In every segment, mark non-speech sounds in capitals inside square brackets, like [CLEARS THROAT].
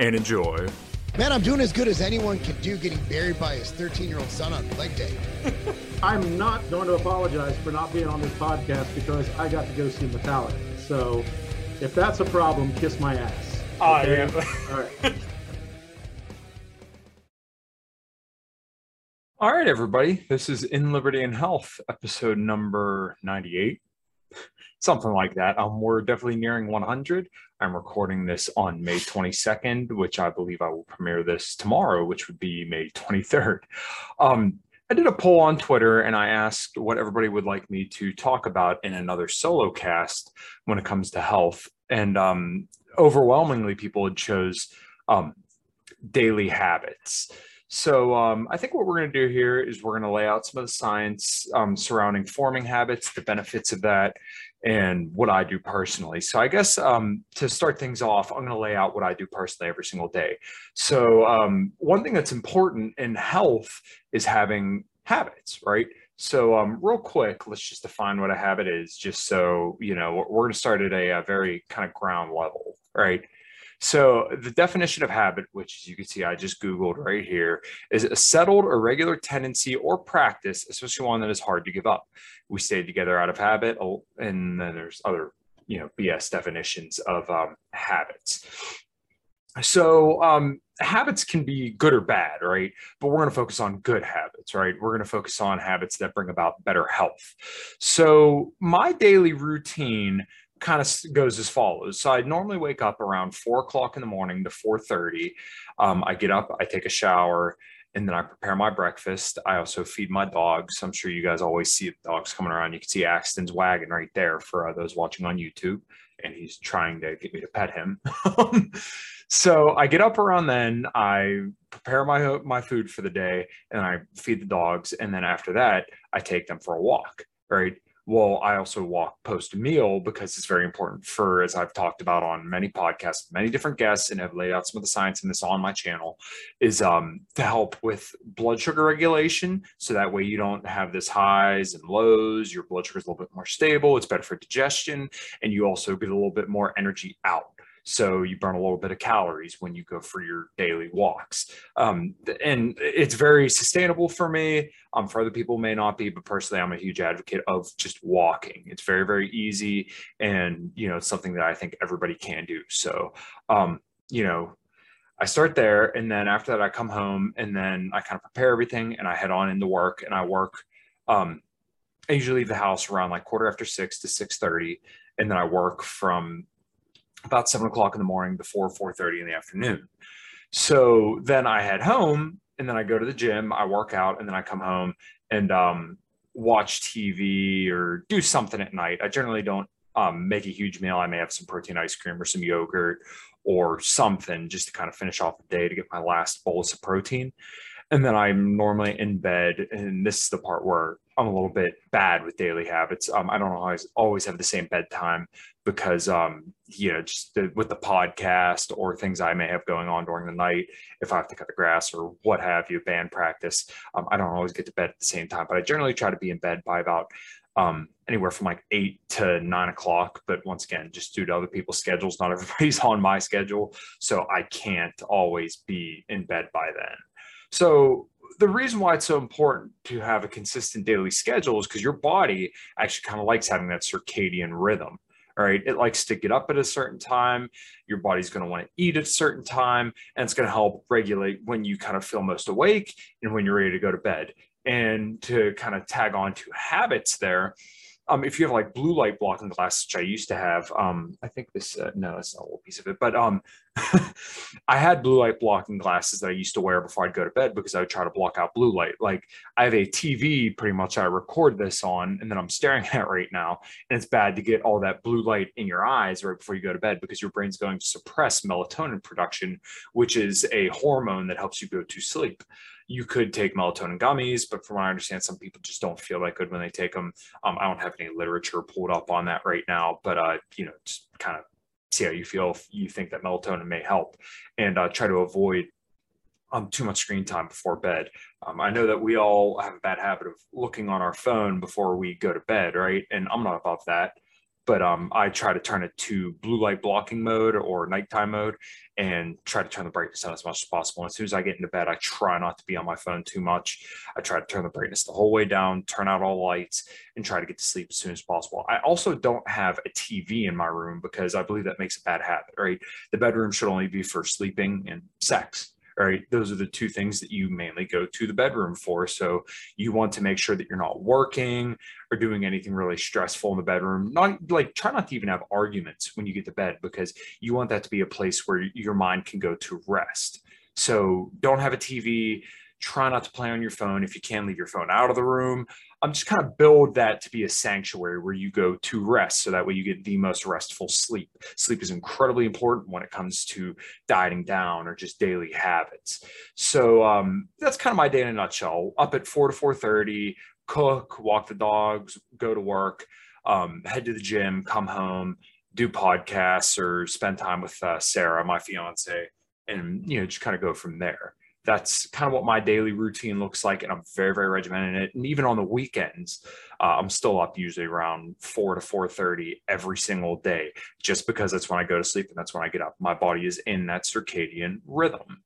and enjoy. Man, I'm doing as good as anyone can do getting buried by his 13 year old son on leg day. [LAUGHS] I'm not going to apologize for not being on this podcast because I got to go see Metallica. So if that's a problem, kiss my ass. Okay? yeah. All right. [LAUGHS] All right, everybody. This is In Liberty and Health, episode number 98. Something like that. Um, we're definitely nearing 100. I'm recording this on May 22nd, which I believe I will premiere this tomorrow, which would be May 23rd. Um, I did a poll on Twitter and I asked what everybody would like me to talk about in another solo cast when it comes to health. And um, overwhelmingly, people had chose um, daily habits. So um, I think what we're going to do here is we're going to lay out some of the science um, surrounding forming habits, the benefits of that, and what I do personally. So I guess um, to start things off, I'm going to lay out what I do personally every single day. So um, one thing that's important in health is having habits, right? So um, real quick, let's just define what a habit is, just so you know. We're going to start at a, a very kind of ground level, right? So the definition of habit, which as you can see, I just Googled right here, is a settled or regular tendency or practice, especially one that is hard to give up. We stay together out of habit, and then there's other, you know, BS definitions of um, habits. So um, habits can be good or bad, right? But we're going to focus on good habits, right? We're going to focus on habits that bring about better health. So my daily routine kind of goes as follows. So I normally wake up around four o'clock in the morning to four thirty. Um, I get up, I take a shower, and then I prepare my breakfast. I also feed my dogs. I'm sure you guys always see dogs coming around. You can see Axton's wagon right there for uh, those watching on YouTube, and he's trying to get me to pet him. [LAUGHS] so I get up around then. I prepare my my food for the day, and I feed the dogs. And then after that, I take them for a walk. Right well, I also walk post meal because it's very important for, as I've talked about on many podcasts, many different guests, and have laid out some of the science in this on my channel, is um, to help with blood sugar regulation. So that way you don't have this highs and lows. Your blood sugar is a little bit more stable. It's better for digestion, and you also get a little bit more energy out. So you burn a little bit of calories when you go for your daily walks. Um, and it's very sustainable for me. Um, for other people, may not be, but personally, I'm a huge advocate of just walking. It's very, very easy. And, you know, it's something that I think everybody can do. So, um, you know, I start there. And then after that, I come home and then I kind of prepare everything and I head on into work and I work. Um, I usually leave the house around like quarter after six to 6.30. And then I work from about seven o'clock in the morning before 4.30 in the afternoon. So then i head home and then i go to the gym i work out and then i come home and um, watch tv or do something at night. I generally don't um, make a huge meal. I may have some protein ice cream or some yogurt or something just to kind of finish off the day to get my last bolus of protein and then i'm normally in bed and this is the part where i'm a little bit bad with daily habits um, i don't always always have the same bedtime because um you know just the, with the podcast or things i may have going on during the night if i have to cut the grass or what have you band practice um, i don't always get to bed at the same time but i generally try to be in bed by about um, anywhere from like eight to nine o'clock. But once again, just due to other people's schedules, not [LAUGHS] everybody's on my schedule. So I can't always be in bed by then. So the reason why it's so important to have a consistent daily schedule is because your body actually kind of likes having that circadian rhythm All right. It likes to get up at a certain time. Your body's going to want to eat at a certain time. And it's going to help regulate when you kind of feel most awake and when you're ready to go to bed. And to kind of tag on to habits there, um, if you have like blue light blocking glasses, which I used to have, um, I think this, uh, no, it's not a little piece of it, but um, [LAUGHS] I had blue light blocking glasses that I used to wear before I'd go to bed because I would try to block out blue light. Like I have a TV pretty much I record this on and then I'm staring [LAUGHS] at right now. And it's bad to get all that blue light in your eyes right before you go to bed because your brain's going to suppress melatonin production, which is a hormone that helps you go to sleep you could take melatonin gummies, but from what I understand, some people just don't feel that good when they take them. Um, I don't have any literature pulled up on that right now, but uh, you know, just kind of see how you feel if you think that melatonin may help, and uh, try to avoid um, too much screen time before bed. Um, I know that we all have a bad habit of looking on our phone before we go to bed, right? And I'm not above that but um, I try to turn it to blue light blocking mode or nighttime mode and try to turn the brightness down as much as possible. And as soon as I get into bed, I try not to be on my phone too much. I try to turn the brightness the whole way down, turn out all lights, and try to get to sleep as soon as possible. I also don't have a TV in my room because I believe that makes a bad habit, right? The bedroom should only be for sleeping and sex right? Those are the two things that you mainly go to the bedroom for. So you want to make sure that you're not working or doing anything really stressful in the bedroom. Not like try not to even have arguments when you get to bed because you want that to be a place where your mind can go to rest. So don't have a TV, try not to play on your phone. If you can, leave your phone out of the room. I'm just kind of build that to be a sanctuary where you go to rest so that way you get the most restful sleep. Sleep is incredibly important when it comes to dieting down or just daily habits. So um, that's kind of my day in a nutshell. Up at 4 to 4:30, cook, walk the dogs, go to work, um, head to the gym, come home, do podcasts or spend time with uh, Sarah, my fiance, and you know just kind of go from there that's kind of what my daily routine looks like and i'm very very regimented in it. And even on the weekends uh, i'm still up usually around 4 to 4.30 every single day just because that's when i go to sleep and that's when i get up. My body is in that circadian rhythm.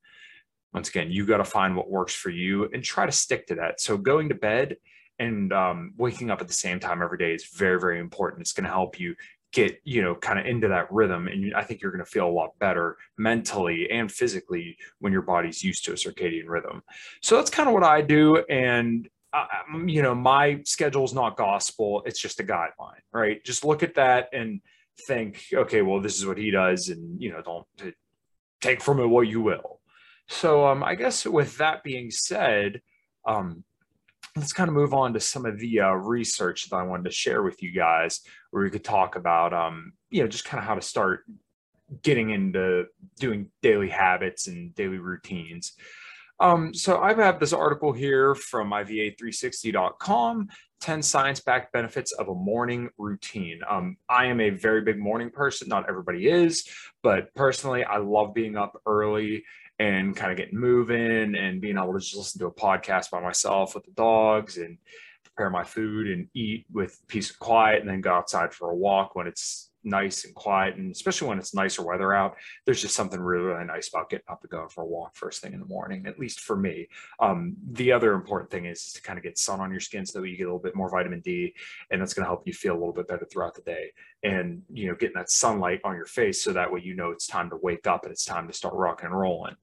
Once again you got to find what works for you and try to stick to that. So going to bed and um, waking up at the same time every day is very very important. It's going to help you get you know kind of into that rhythm and i think you're going to feel a lot better mentally and physically when your body's used to a circadian rhythm. So that's kind of what i do and uh, you know my schedule is not gospel it's just a guideline right? Just look at that and think okay well this is what he does and you know don't take from it what you will. So um, i guess with that being said um, let's kind of move on to some of the uh, research that I wanted to share with you guys, where we could talk about, um, you know, just kind of how to start getting into doing daily habits and daily routines. Um, so I have this article here from IVA360.com 10 science backed benefits of a morning routine. Um, I am a very big morning person. Not everybody is, but personally, I love being up early and kind of getting moving and being able to just listen to a podcast by myself with the dogs and prepare my food and eat with peace and quiet and then go outside for a walk when it's nice and quiet and especially when it's nicer weather out there's just something really really nice about getting up and going for a walk first thing in the morning at least for me. Um, the other important thing is to kind of get sun on your skin so that you get a little bit more vitamin d and that's going to help you feel a little bit better throughout the day. And you know getting that sunlight on your face so that way you know it's time to wake up and it's time to start rocking and rolling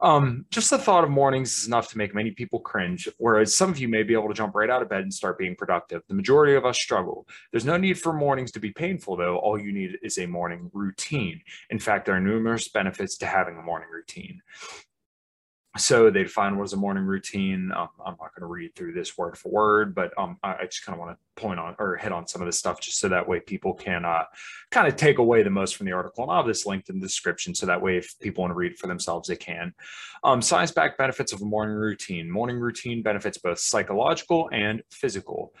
um, just the thought of mornings is enough to make many people cringe, whereas some of you may be able to jump right out of bed and start being productive. The majority of us struggle. There's no need for mornings to be painful, though. All you need is a morning routine. In fact, there are numerous benefits to having a morning routine so they define what is a morning routine. Um, I'm not going to read through this word for word, but um, I, I, just kind of want to point on or hit on some of this stuff just so that way people can uh, kind of take away the most from the article. And I'll have this linked in the description so that way if people want to read for themselves, they can. Um, Science backed benefits of a morning routine. Morning routine benefits both psychological and physical.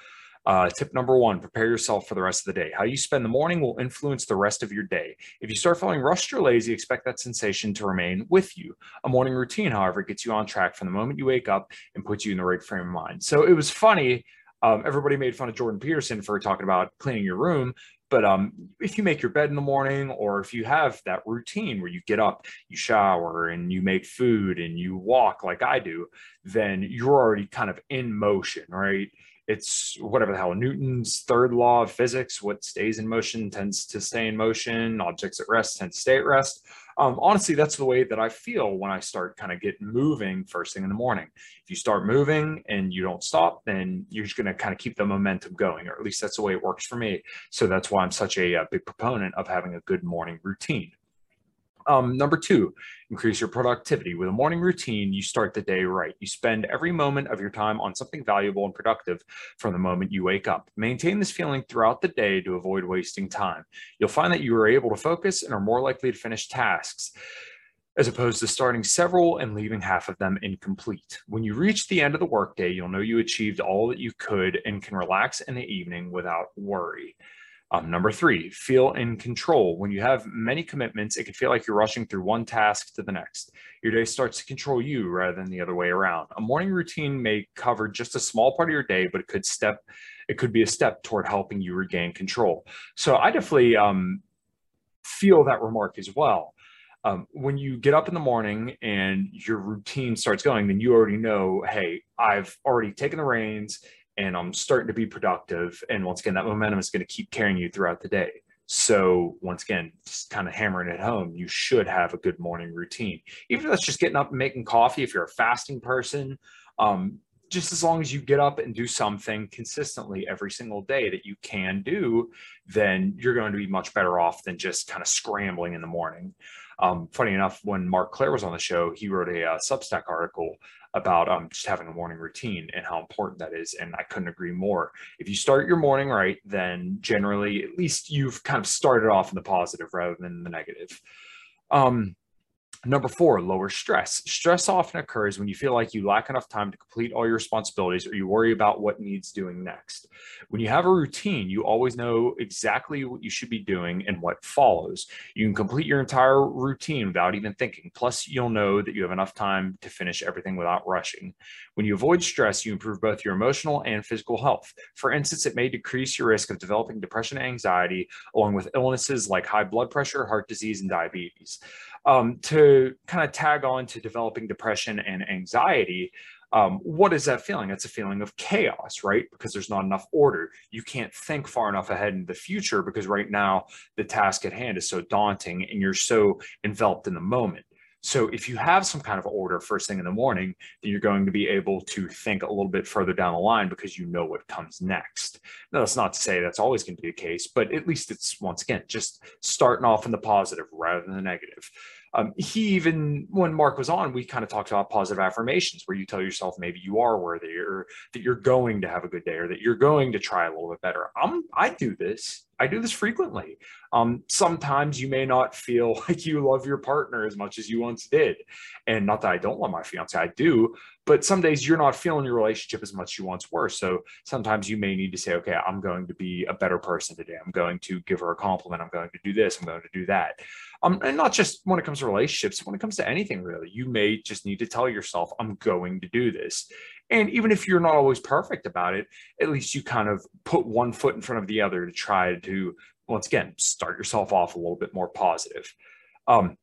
Uh, tip number one, prepare yourself for the rest of the day. How you spend the morning will influence the rest of your day. If you start feeling rushed or lazy, expect that sensation to remain with you. A morning routine, however, gets you on track from the moment you wake up and puts you in the right frame of mind. So it was funny. Um, everybody made fun of Jordan Peterson for talking about cleaning your room. But um, if you make your bed in the morning, or if you have that routine where you get up, you shower, and you make food and you walk like I do, then you're already kind of in motion, right? It's whatever the hell Newton's third law of physics. What stays in motion tends to stay in motion. Objects at rest tend to stay at rest. Um, honestly, that's the way that I feel when I start kind of getting moving first thing in the morning. If you start moving and you don't stop, then you're just going to kind of keep the momentum going, or at least that's the way it works for me. So that's why I'm such a, a big proponent of having a good morning routine. Um, number two, increase your productivity. With a morning routine, you start the day right. You spend every moment of your time on something valuable and productive from the moment you wake up. Maintain this feeling throughout the day to avoid wasting time. You'll find that you are able to focus and are more likely to finish tasks as opposed to starting several and leaving half of them incomplete. When you reach the end of the workday, you'll know you achieved all that you could and can relax in the evening without worry. Um, number three, feel in control. When you have many commitments, it can feel like you're rushing through one task to the next. Your day starts to control you rather than the other way around. A morning routine may cover just a small part of your day, but it could step, it could be a step toward helping you regain control. So I definitely um, feel that remark as well. Um, when you get up in the morning and your routine starts going, then you already know, hey, I've already taken the reins and I'm starting to be productive. And once again, that momentum is going to keep carrying you throughout the day. So once again, just kind of hammering it home, you should have a good morning routine. Even if that's just getting up and making coffee, if you're a fasting person, um, just as long as you get up and do something consistently every single day that you can do, then you're going to be much better off than just kind of scrambling in the morning. Um, funny enough, when Mark Clair was on the show, he wrote a, a uh, Substack article about um, just having a morning routine and how important that is. And I couldn't agree more. If you start your morning right, then generally, at least you've kind of started off in the positive rather than the negative. Um, Number four, lower stress. Stress often occurs when you feel like you lack enough time to complete all your responsibilities or you worry about what needs doing next. When you have a routine, you always know exactly what you should be doing and what follows. You can complete your entire routine without even thinking. Plus, you'll know that you have enough time to finish everything without rushing. When you avoid stress, you improve both your emotional and physical health. For instance, it may decrease your risk of developing depression and anxiety, along with illnesses like high blood pressure, heart disease, and diabetes. Um, to kind of tag on to developing depression and anxiety, um, what is that feeling? It's a feeling of chaos, right? Because there's not enough order. You can't think far enough ahead in the future because right now the task at hand is so daunting and you're so enveloped in the moment. So if you have some kind of order first thing in the morning, then you're going to be able to think a little bit further down the line because you know what comes next. Now, that's not to say that's always going to be the case, but at least it's once again just starting off in the positive rather than the negative. Um, he even when Mark was on, we kind of talked about positive affirmations where you tell yourself maybe you are worthy or that you're going to have a good day or that you're going to try a little bit better. I'm I do this. I do this frequently. Um, sometimes you may not feel [LAUGHS] like you love your partner as much as you once did. And not that I don't love my fiance, I do, but some days you're not feeling your relationship as much as you once were. So sometimes you may need to say, okay, I'm going to be a better person today. I'm going to give her a compliment. I'm going to do this. I'm going to do that. Um, and not just when it comes to relationships, when it comes to anything really, you may just need to tell yourself, I'm going to do this. And even if you're not always perfect about it, at least you kind of put one foot in front of the other to try to, once again, start yourself off a little bit more positive. Um,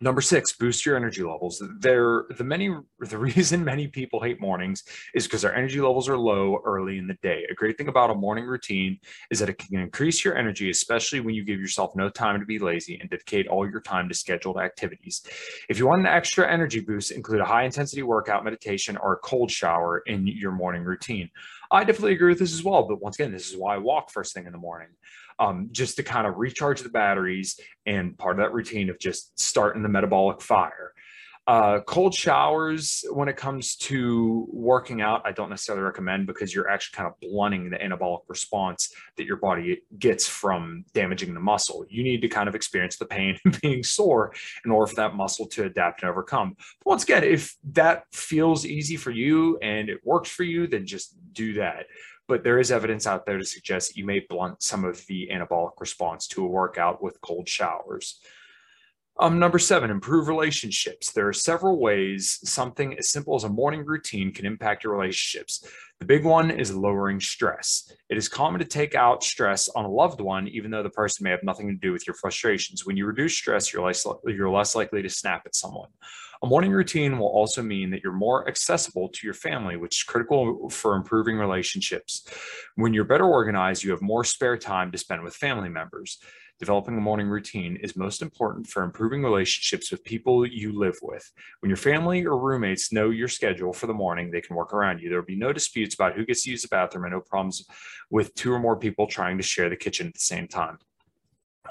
Number six, boost your energy levels. There, the many the reason [LAUGHS] many people hate mornings is because their energy levels are low early in the day. A great thing about a morning routine is that it can increase your energy, especially when you give yourself no time to be lazy and dedicate all your time to scheduled activities. If you want an extra energy boost, include a high intensity workout, meditation, or a cold shower in your morning routine. I definitely agree with this as well. But once again, this is why I walk first thing in the morning um, just to kind of recharge the batteries and part of that routine of just starting the metabolic fire. Uh, cold showers, when it comes to working out, I don't necessarily recommend because you're actually kind of blunting the anabolic response that your body gets from damaging the muscle. You need to kind of experience the pain [LAUGHS] and being sore in order for that muscle to adapt and overcome. But once again, if that feels easy for you and it works for you, then just do that but there is evidence out there to suggest that you may blunt some of the anabolic response to a workout with cold showers. Um, number seven, improve relationships. There are several ways something as simple as a morning routine can impact your relationships. The big one is lowering stress. It is common to take out stress on a loved one, even though the person may have nothing to do with your frustrations. When you reduce stress, you're less, you're less likely to snap at someone. A morning routine will also mean that you're more accessible to your family, which is critical for improving relationships. When you're better organized, you have more spare time to spend with family members. Developing a morning routine is most important for improving relationships with people you live with. When your family or roommates know your schedule for the morning, they can work around you. There will be no disputes about who gets to use the bathroom and no problems with two or more people trying to share the kitchen at the same time.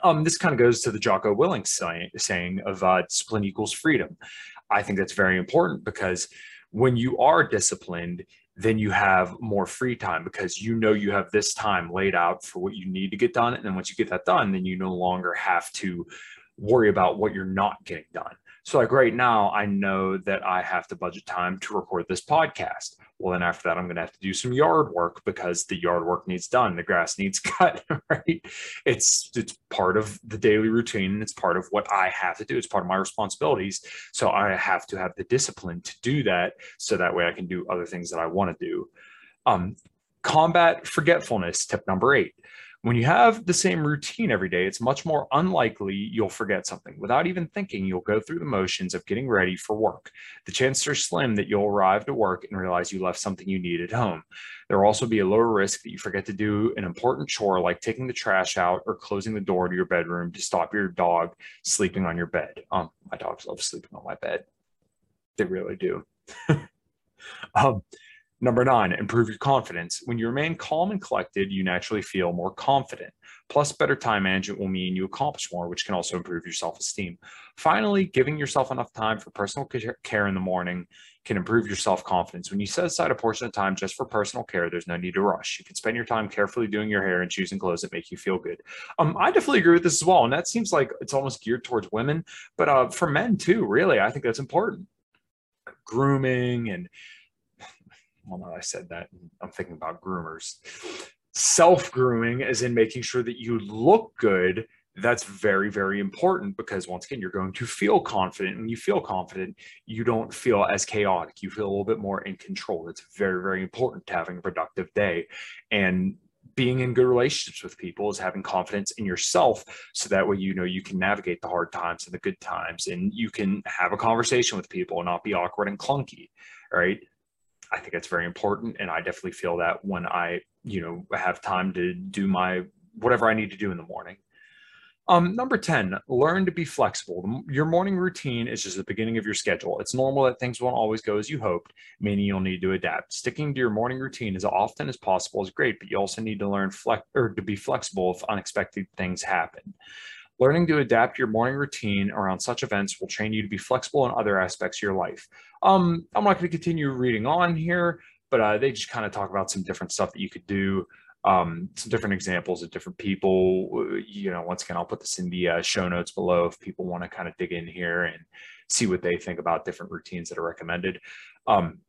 Um, this kind of goes to the Jocko Willink saying, saying of uh, discipline equals freedom. I think that's very important because when you are disciplined, then you have more free time because you know you have this time laid out for what you need to get done. And then once you get that done, then you no longer have to worry about what you're not getting done. So, like right now, I know that I have to budget time to record this podcast. Well, then after that, I'm going to have to do some yard work because the yard work needs done, the grass needs [LAUGHS] cut. Right? It's it's part of the daily routine. It's part of what I have to do. It's part of my responsibilities. So I have to have the discipline to do that, so that way I can do other things that I want to do. Um, combat forgetfulness. Tip number eight when you have the same routine every day, it's much more unlikely you'll forget something. Without even thinking, you'll go through the motions of getting ready for work. The chances are slim that you'll arrive to work and realize you left something you need at home. There will also be a lower risk that you forget to do an important chore like taking the trash out or closing the door to your bedroom to stop your dog sleeping on your bed. Um, my dogs love sleeping on my bed. They really do. [LAUGHS] um, Number nine, improve your confidence. When you remain calm and collected, you naturally feel more confident. Plus, better time management will mean you accomplish more, which can also improve your self esteem. Finally, giving yourself enough time for personal care in the morning can improve your self confidence. When you set aside a portion of time just for personal care, there's no need to rush. You can spend your time carefully doing your hair and choosing clothes that make you feel good. Um, I definitely agree with this as well. And that seems like it's almost geared towards women, but uh, for men too, really, I think that's important. Grooming and well, now I said that, I'm thinking about groomers. Self grooming, as in making sure that you look good, that's very, very important because once again, you're going to feel confident. When you feel confident, you don't feel as chaotic. You feel a little bit more in control. It's very, very important to having a productive day. And being in good relationships with people is having confidence in yourself so that way you know you can navigate the hard times and the good times and you can have a conversation with people and not be awkward and clunky right I think it's very important. And I definitely feel that when I, you know, have time to do my whatever I need to do in the morning. Um, number 10, learn to be flexible. Your morning routine is just the beginning of your schedule. It's normal that things won't always go as you hoped, meaning you'll need to adapt. Sticking to your morning routine as often as possible is great, but you also need to learn flex or to be flexible if unexpected things happen. Learning to adapt your morning routine around such events will train you to be flexible in other aspects of your life. Um, I'm not going to continue reading on here, but uh, they just kind of talk about some different stuff that you could do. Um, some different examples of different people. You know, once again, I'll put this in the uh, show notes below if people want to kind of dig in here and see what they think about different routines that are recommended. Um,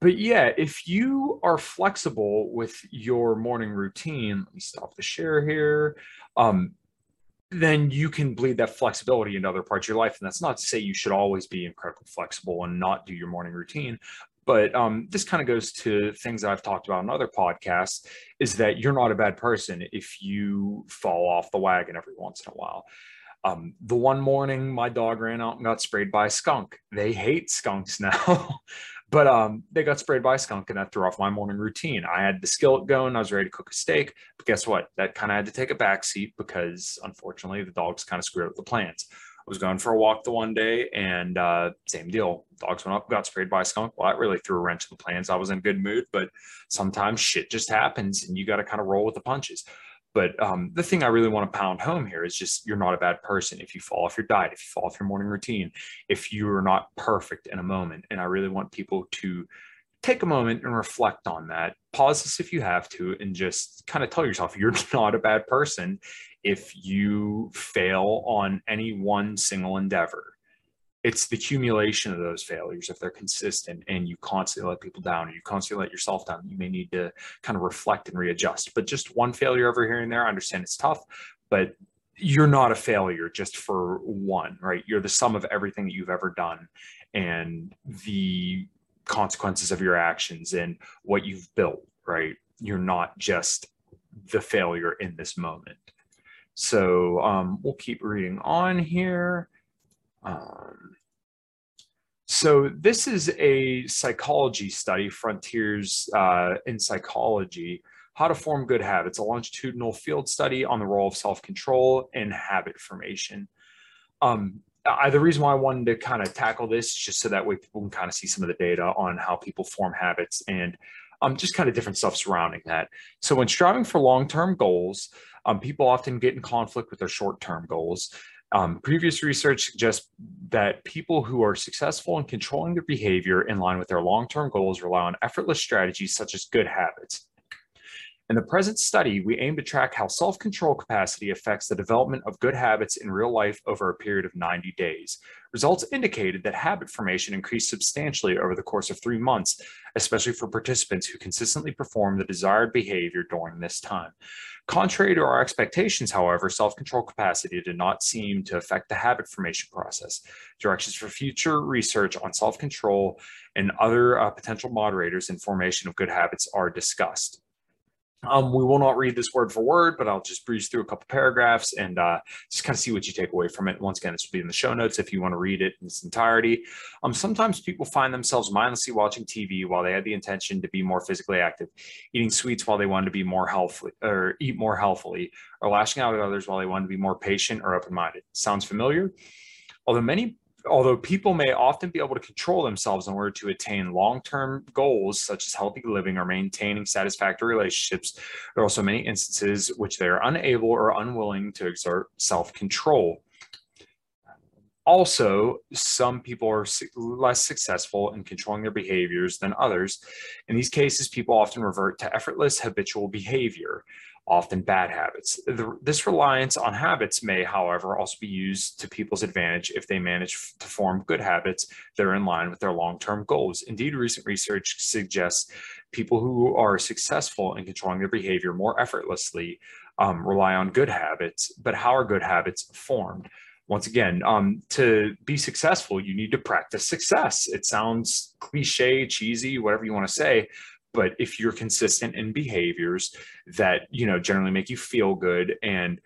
but yeah, if you are flexible with your morning routine, let me stop the share here. Um, then you can bleed that flexibility into other parts of your life. And that's not to say you should always be incredibly flexible and not do your morning routine. But um, this kind of goes to things that I've talked about in other podcasts is that you're not a bad person if you fall off the wagon every once in a while. Um, the one morning my dog ran out and got sprayed by a skunk. They hate skunks [LAUGHS] now. But um, they got sprayed by a skunk and that threw off my morning routine. I had the skillet going. I was ready to cook a steak. But guess what? That kind of had to take a back seat because unfortunately the dogs kind of screwed up the plans. I was going for a walk the one day and uh, same deal. Dogs went up, got sprayed by a skunk. Well, that really threw a wrench in the plans. I was in good mood, but sometimes shit just happens and you got to kind of roll with the punches. But um, the thing I really want to pound home here is just you're not a bad person if you fall off your diet, if you fall off your morning routine, if you are not perfect in a moment. And I really want people to take a moment and reflect on that. Pause this if you have to, and just kind of tell yourself you're [LAUGHS] not a bad person if you fail on any one single endeavor it's the accumulation of those failures if they're consistent and you constantly let people down and you constantly let yourself down you may need to kind of reflect and readjust but just one failure over here and there i understand it's tough but you're not a failure just for one, right? You're the sum of everything that you've ever done and the consequences of your actions and what you've built, right? You're not just the failure in this moment. So um, we'll keep reading on here. Um, so this is a psychology study, Frontiers uh, in Psychology, How to Form Good Habits, a longitudinal field study on the role of self-control in habit formation. Um, I, the reason why I wanted to kind of tackle this is just so that way people can kind of see some of the data on how people form habits and um, just kind of different stuff surrounding that. So when striving for long-term goals, um, people often get in conflict with their short-term goals. Um, previous research suggests that people who are successful in controlling their behavior in line with their long-term goals rely on effortless strategies such as good habits. In the present study, we aim to track how self-control capacity affects the development of good habits in real life over a period of 90 days. Results indicated that habit formation increased substantially over the course of three months, especially for participants who consistently perform the desired behavior during this time. Contrary to our expectations, however, self-control capacity did not seem to affect the habit formation process. Directions for future research on self-control and other uh, potential moderators in formation of good habits are discussed. Um, we will not read this word for word, but I'll just breeze through a couple paragraphs and uh, just kind of see what you take away from it. Once again, this will be in the show notes if you want to read it in its entirety. Um, sometimes people find themselves mindlessly watching TV while they had the intention to be more physically active, eating sweets while they wanted to be more healthy or eat more healthily, or lashing out at others while they wanted to be more patient or open-minded. Sounds familiar? Although many although people may often be able to control themselves in order to attain long-term goals such as healthy living or maintaining satisfactory relationships there are also many instances which they are unable or unwilling to exert self-control. Also some people are less successful in controlling their behaviors than others. In these cases people often revert to effortless habitual behavior often bad habits. The, this reliance on habits may, however, also be used to people's advantage if they manage to form good habits that are in line with their long-term goals. Indeed, recent research suggests people who are successful in controlling their behavior more effortlessly um, rely on good habits, but how are good habits formed? Once again, um, to be successful, you need to practice success. It sounds cliche, cheesy, whatever you want to say, but if you're consistent in behaviors that you know generally make you feel good and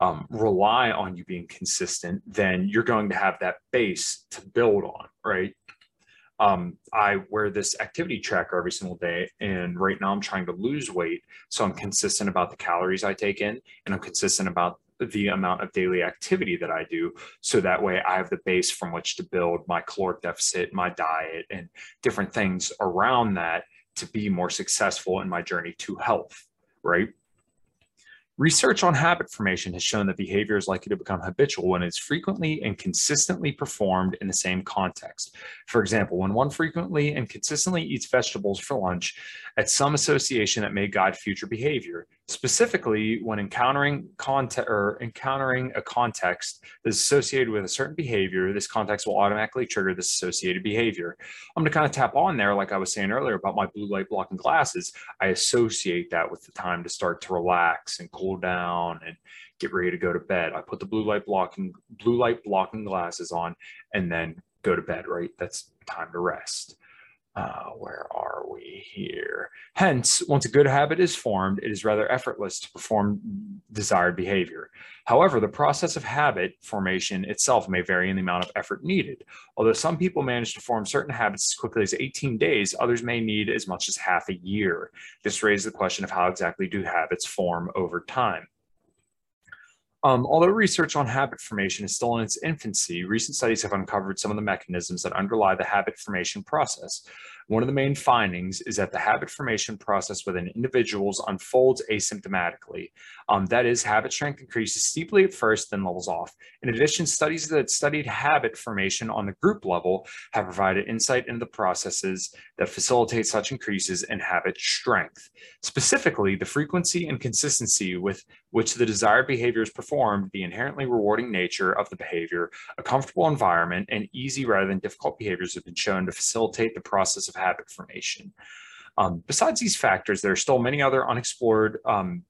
um, rely on you being consistent then you're going to have that base to build on right um, I wear this activity tracker every single day. And right now I'm trying to lose weight. So I'm consistent about the calories I take in and I'm consistent about the amount of daily activity that I do. So that way I have the base from which to build my caloric deficit, my diet, and different things around that to be more successful in my journey to health, right? Research on habit formation has shown that behavior is likely to become habitual when it's frequently and consistently performed in the same context. For example, when one frequently and consistently eats vegetables for lunch, at some association that may guide future behavior. Specifically, when encountering context or encountering a context that's associated with a certain behavior, this context will automatically trigger this associated behavior. I'm going to kind of tap on there, like I was saying earlier about my blue light blocking glasses. I associate that with the time to start to relax and cool down and get ready to go to bed. I put the blue light blocking blue light blocking glasses on and then go to bed, right? That's time to rest. Uh, where are we here? Hence, once a good habit is formed, it is rather effortless to perform desired behavior. However, the process of habit formation itself may vary in the amount of effort needed. Although some people manage to form certain habits as quickly as 18 days, others may need as much as half a year. This raises the question of how exactly do habits form over time. Um, although research on habit formation is still in its infancy, recent studies have uncovered some of the mechanisms that underlie the habit formation process. One of the main findings is that the habit formation process within individuals unfolds asymptomatically. Um, that is, habit strength increases steeply at first, then levels off. In addition, studies that studied habit formation on the group level have provided insight into the processes that facilitate such increases in habit strength. Specifically, the frequency and consistency with which the desired behavior is performed, the inherently rewarding nature of the behavior, a comfortable environment, and easy rather than difficult behaviors have been shown to facilitate the process of habit formation. Um, besides these factors, there are still many other unexplored um,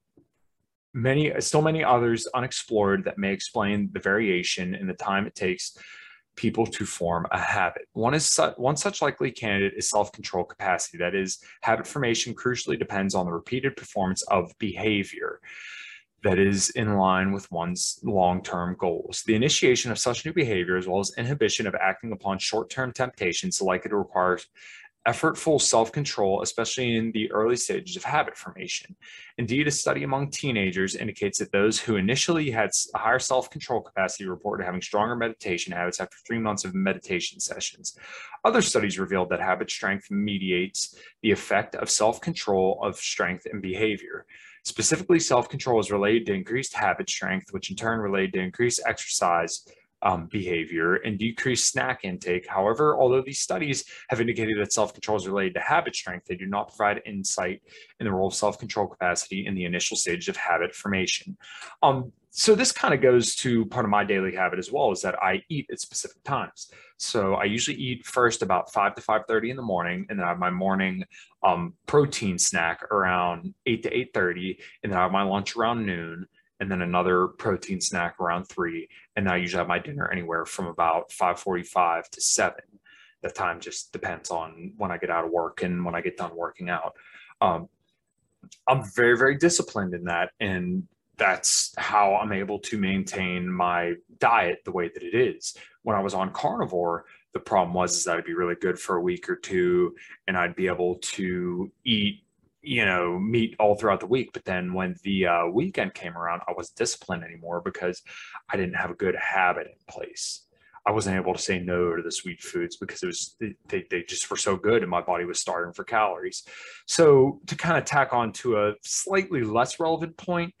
many, still many others unexplored that may explain the variation in the time it takes people to form a habit. One is su- one such likely candidate is self-control capacity. That is, habit formation crucially depends on the repeated performance of behavior that is in line with one's long-term goals. The initiation of such new behavior, as well as inhibition of acting upon short-term temptations, likely to require effortful self-control, especially in the early stages of habit formation. Indeed, a study among teenagers indicates that those who initially had a higher self-control capacity reported having stronger meditation habits after three months of meditation sessions. Other studies revealed that habit strength mediates the effect of self-control of strength and behavior. Specifically, self-control is related to increased habit strength, which in turn related to increased exercise um, behavior and decreased snack intake. However, although these studies have indicated that self-control is related to habit strength, they do not provide insight in the role of self-control capacity in the initial stage of habit formation. Um, so this kind of goes to part of my daily habit as well, is that I eat at specific times. So I usually eat first about 5 to 5.30 in the morning, and then I have my morning um, protein snack around 8 to 8.30, and then I have my lunch around noon, and then another protein snack around three. And I usually have my dinner anywhere from about 545 to seven. The time just depends on when I get out of work and when I get done working out. Um, I'm very, very disciplined in that. And that's how I'm able to maintain my diet the way that it is. When I was on carnivore, the problem was is that I'd be really good for a week or two and I'd be able to eat you know, meat all throughout the week. But then when the uh, weekend came around, I wasn't disciplined anymore because I didn't have a good habit in place. I wasn't able to say no to the sweet foods because it was they, they just were so good and my body was starving for calories. So to kind of tack on to a slightly less relevant point,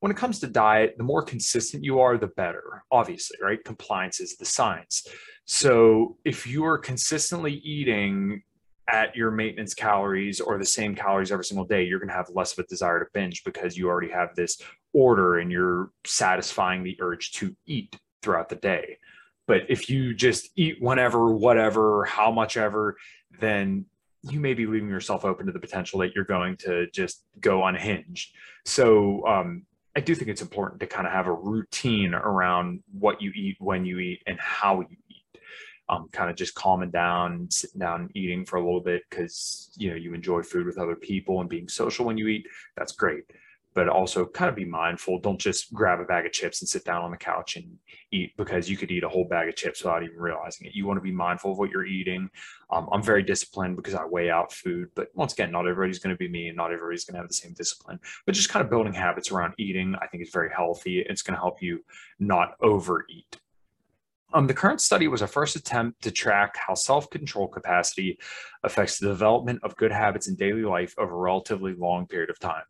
when it comes to diet, the more consistent you are, the better. Obviously, right? Compliance is the science. So if you are consistently eating at your maintenance calories or the same calories every single day, you're going to have less of a desire to binge because you already have this order and you're satisfying the urge to eat throughout the day. But if you just eat whenever, whatever, how much ever, then you may be leaving yourself open to the potential that you're going to just go unhinged. So, um, I do think it's important to kind of have a routine around what you eat, when you eat, and how you um, kind of just calming down, sitting down eating for a little bit because you know you enjoy food with other people and being social when you eat. That's great, but also kind of be mindful. Don't just grab a bag of chips and sit down on the couch and eat because you could eat a whole bag of chips without even realizing it. You want to be mindful of what you're eating. Um, I'm very disciplined because I weigh out food, but once again, not everybody's going to be me and not everybody's going to have the same discipline. But just kind of building habits around eating, I think is very healthy. It's going to help you not overeat. Um, the current study was a first attempt to track how self-control capacity affects the development of good habits in daily life over a relatively long period of time.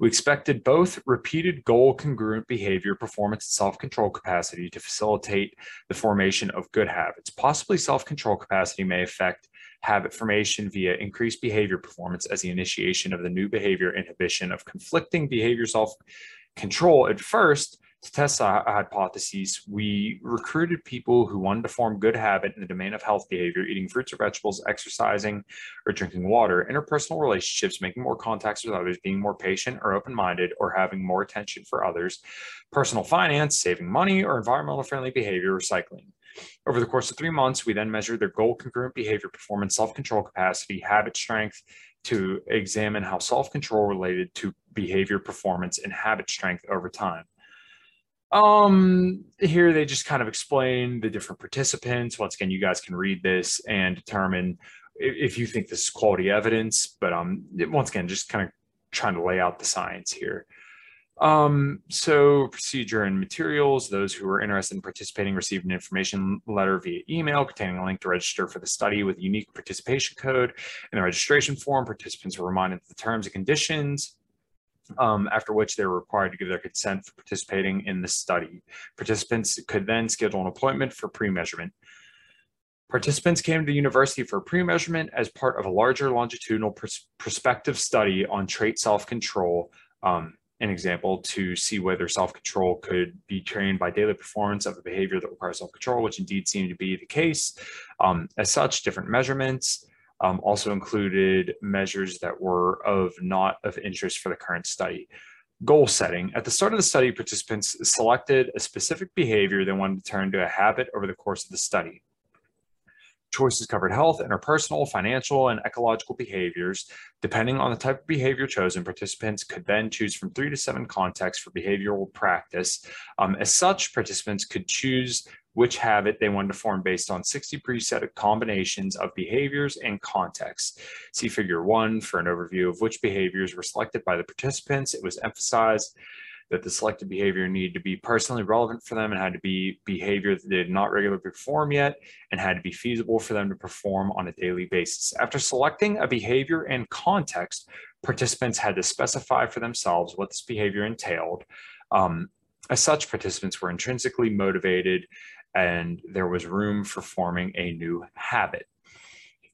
We expected both repeated goal congruent behavior, performance, and self-control capacity to facilitate the formation of good habits. Possibly self-control capacity may affect habit formation via increased behavior performance as the initiation of the new behavior inhibition of conflicting behavior self-control at first to test our hypotheses, we recruited people who wanted to form good habit in the domain of health behavior, eating fruits or vegetables, exercising, or drinking water, interpersonal relationships, making more contacts with others, being more patient or open-minded, or having more attention for others, personal finance, saving money, or environmental friendly behavior, recycling. Over the course of three months, we then measured their goal congruent behavior, performance, self-control capacity, habit strength, to examine how self-control related to behavior performance and habit strength over time. Um, here they just kind of explain the different participants. Once again, you guys can read this and determine if you think this is quality evidence. But um, once again, just kind of trying to lay out the science here. Um, so procedure and materials, those who are interested in participating received an information letter via email containing a link to register for the study with unique participation code. In the registration form, participants were reminded of the terms and conditions um, after which they were required to give their consent for participating in the study. Participants could then schedule an appointment for pre-measurement. Participants came to the university for pre-measurement as part of a larger longitudinal pers prospective study on trait self-control, um, an example to see whether self-control could be trained by daily performance of a behavior that requires self-control, which indeed seemed to be the case. Um, as such, different measurements, um, also included measures that were of not of interest for the current study. Goal setting. At the start of the study, participants selected a specific behavior they wanted to turn to a habit over the course of the study. Choices covered health, interpersonal, financial, and ecological behaviors. Depending on the type of behavior chosen, participants could then choose from three to seven contexts for behavioral practice. Um, as such, participants could choose which habit they wanted to form based on 60 preset combinations of behaviors and contexts. See figure one for an overview of which behaviors were selected by the participants. It was emphasized that the selected behavior needed to be personally relevant for them and had to be behavior that they did not regularly perform yet and had to be feasible for them to perform on a daily basis. After selecting a behavior and context, participants had to specify for themselves what this behavior entailed. Um, as such, participants were intrinsically motivated and there was room for forming a new habit.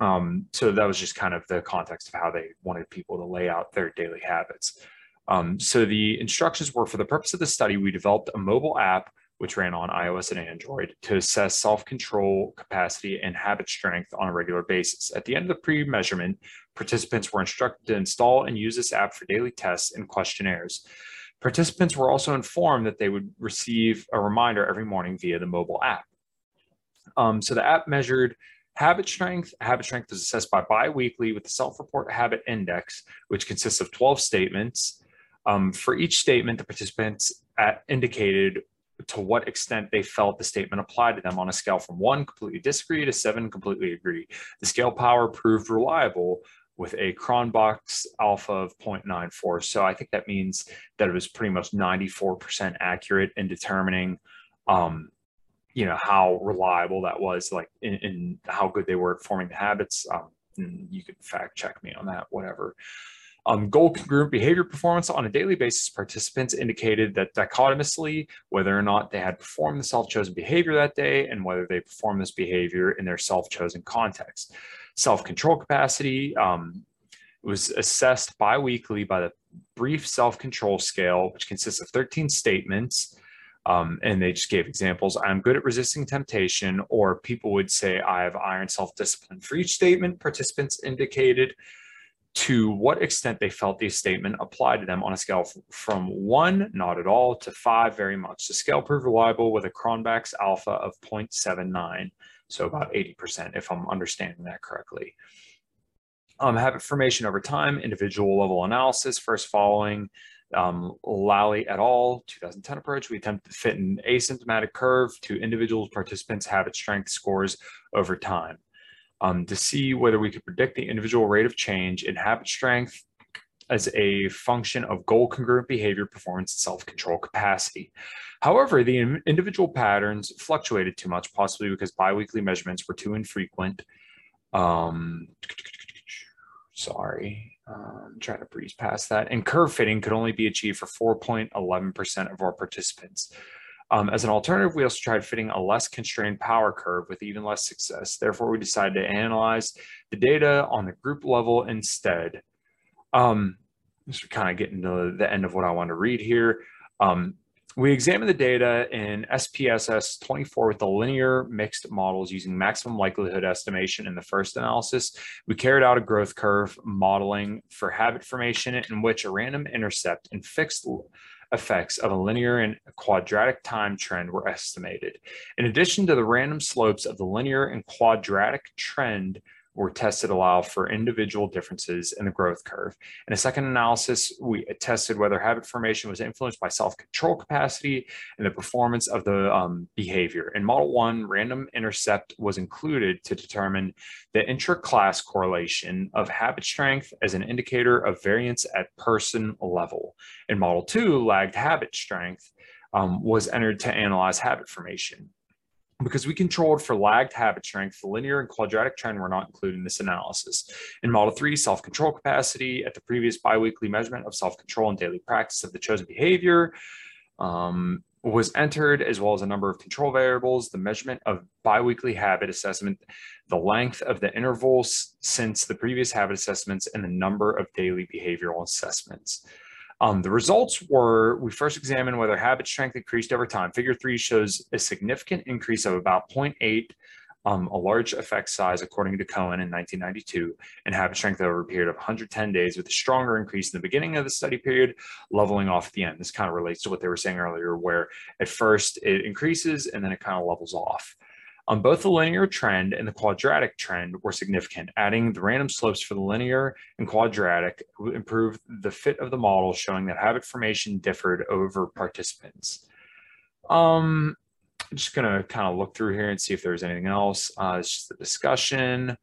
Um, so that was just kind of the context of how they wanted people to lay out their daily habits. Um, so the instructions were for the purpose of the study, we developed a mobile app which ran on iOS and Android to assess self-control capacity and habit strength on a regular basis. At the end of the pre-measurement, participants were instructed to install and use this app for daily tests and questionnaires. Participants were also informed that they would receive a reminder every morning via the mobile app. Um, so the app measured habit strength. Habit strength is assessed by biweekly with the self-report habit index, which consists of 12 statements. Um, for each statement, the participants at, indicated to what extent they felt the statement applied to them on a scale from one completely disagree to seven completely agree. The scale power proved reliable with a Cronbach's alpha of 0.94. So I think that means that it was pretty much 94% accurate in determining, um, you know, how reliable that was, like in, in, how good they were at forming the habits. Um, you could fact check me on that, whatever. Um, goal congruent behavior performance on a daily basis, participants indicated that dichotomously whether or not they had performed the self-chosen behavior that day and whether they performed this behavior in their self-chosen context self-control capacity um, was assessed biweekly by the brief self-control scale, which consists of 13 statements. Um, and they just gave examples. I'm good at resisting temptation, or people would say, I have iron self discipline. For each statement, participants indicated to what extent they felt the statement applied to them on a scale from one, not at all, to five, very much. The scale proved reliable with a Cronbach's alpha of 0.79 so about 80%, if I'm understanding that correctly. Um, habit formation over time, individual level analysis, first following um, Lally et al. 2010 approach, we attempted to fit an asymptomatic curve to individual participants' habit strength scores over time um, to see whether we could predict the individual rate of change in habit strength as a function of goal congruent behavior, performance, and self-control capacity. However, the individual patterns fluctuated too much, possibly because biweekly measurements were too infrequent. Um, sorry, I'm trying to breeze past that. And curve fitting could only be achieved for 4.11% of our participants. Um, as an alternative, we also tried fitting a less constrained power curve with even less success. Therefore, we decided to analyze the data on the group level instead. Um, just kind of getting to the end of what I want to read here. Um, we examined the data in SPSS 24 with the linear mixed models using maximum likelihood estimation in the first analysis. We carried out a growth curve modeling for habit formation in which a random intercept and fixed effects of a linear and quadratic time trend were estimated. In addition to the random slopes of the linear and quadratic trend were tested allow for individual differences in the growth curve. In a second analysis, we tested whether habit formation was influenced by self-control capacity and the performance of the um, behavior. In model one, random intercept was included to determine the intra-class correlation of habit strength as an indicator of variance at person level. In model two, lagged habit strength um, was entered to analyze habit formation because we controlled for lagged habit strength, the linear and quadratic trend were not included in this analysis. In Model 3, self-control capacity at the previous biweekly measurement of self-control and daily practice of the chosen behavior um, was entered, as well as a number of control variables, the measurement of biweekly habit assessment, the length of the intervals since the previous habit assessments, and the number of daily behavioral assessments. Um, the results were, we first examined whether habit strength increased over time. Figure three shows a significant increase of about 0.8 um, a large effect size, according to Cohen in 1992, and habit strength over a period of 110 days with a stronger increase in the beginning of the study period, leveling off at the end. This kind of relates to what they were saying earlier, where at first it increases and then it kind of levels off. On both the linear trend and the quadratic trend were significant. Adding the random slopes for the linear and quadratic improved the fit of the model, showing that habit formation differed over participants. Um, I'm just going to kind of look through here and see if there's anything else. Uh, it's just a discussion.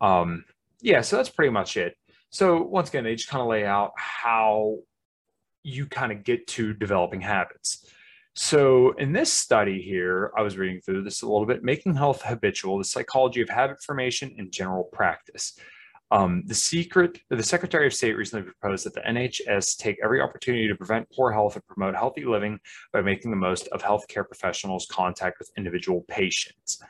Um, yeah, so that's pretty much it. So once again, they just kind of lay out how you kind of get to developing habits. So in this study here, I was reading through this a little bit, making health habitual, the psychology of habit formation in general practice. Um, the secret, the Secretary of State recently proposed that the NHS take every opportunity to prevent poor health and promote healthy living by making the most of healthcare professionals' contact with individual patients.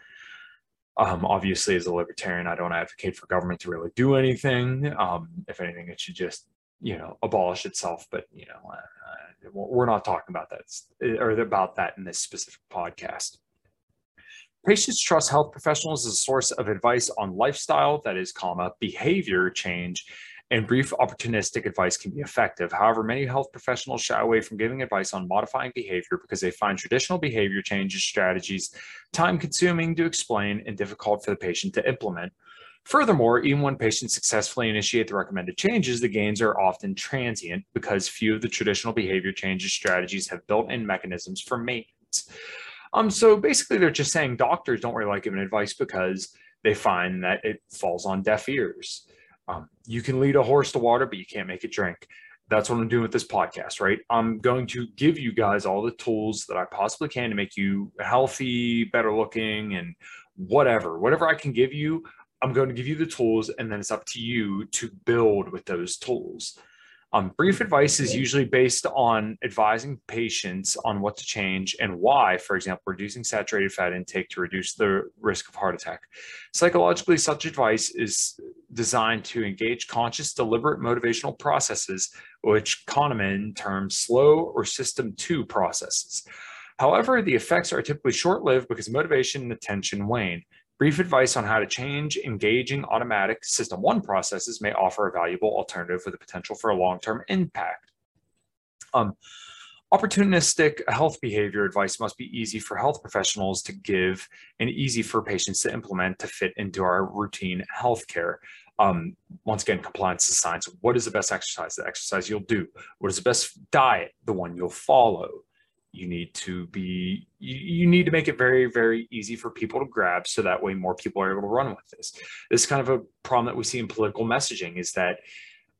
Um, obviously, as a libertarian, I don't advocate for government to really do anything. Um, if anything, it should just, you know, abolish itself. But you know, uh, we're not talking about that or about that in this specific podcast. Patients trust health professionals as a source of advice on lifestyle, that is, comma, behavior change, and brief opportunistic advice can be effective. However, many health professionals shy away from giving advice on modifying behavior because they find traditional behavior changes strategies time consuming to explain and difficult for the patient to implement. Furthermore, even when patients successfully initiate the recommended changes, the gains are often transient because few of the traditional behavior changes strategies have built in mechanisms for maintenance. Um, so basically, they're just saying doctors don't really like giving advice because they find that it falls on deaf ears. Um, you can lead a horse to water, but you can't make it drink. That's what I'm doing with this podcast, right? I'm going to give you guys all the tools that I possibly can to make you healthy, better looking, and whatever. Whatever I can give you, I'm going to give you the tools, and then it's up to you to build with those tools. Um, brief advice is usually based on advising patients on what to change and why, for example, reducing saturated fat intake to reduce the risk of heart attack. Psychologically, such advice is designed to engage conscious, deliberate motivational processes, which Kahneman terms slow or system two processes. However, the effects are typically short lived because motivation and attention wane. Brief advice on how to change engaging automatic System 1 processes may offer a valuable alternative with the potential for a long-term impact. Um, opportunistic health behavior advice must be easy for health professionals to give and easy for patients to implement to fit into our routine healthcare. Um, once again, compliance is science. What is the best exercise? The exercise you'll do. What is the best diet? The one you'll follow you need to be you, you, need to make it very very easy for people to grab so that way more people are able to run with this. This is kind of a problem that we see in political messaging is that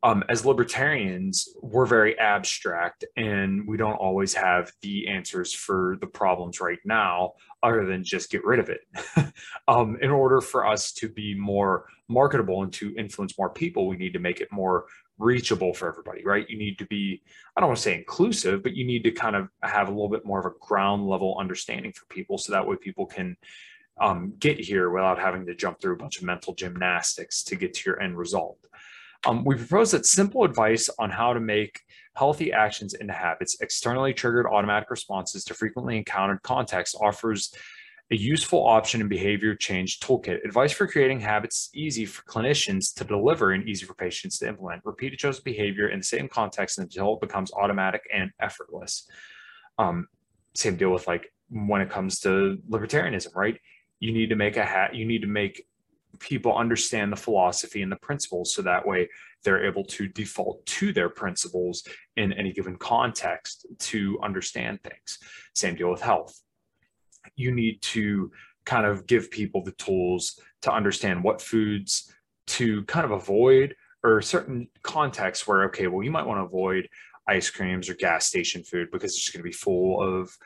um, as libertarians we're very abstract and we don't always have the answers for the problems right now other than just get rid of it. [LAUGHS] Um, in order for us to be more marketable and to influence more people we need to make it more reachable for everybody, right? You need to be, I don't want to say inclusive, but you need to kind of have a little bit more of a ground level understanding for people so that way people can um, get here without having to jump through a bunch of mental gymnastics to get to your end result. Um, we propose that simple advice on how to make healthy actions into habits, externally triggered automatic responses to frequently encountered contexts offers a useful option in behavior change toolkit. Advice for creating habits easy for clinicians to deliver and easy for patients to implement. Repeat each other's behavior in the same context until it becomes automatic and effortless. Um, same deal with like when it comes to libertarianism, right? You need to make a hat, you need to make people understand the philosophy and the principles so that way they're able to default to their principles in any given context to understand things. Same deal with health you need to kind of give people the tools to understand what foods to kind of avoid or certain contexts where okay well you might want to avoid ice creams or gas station food because it's going to be full of